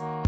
you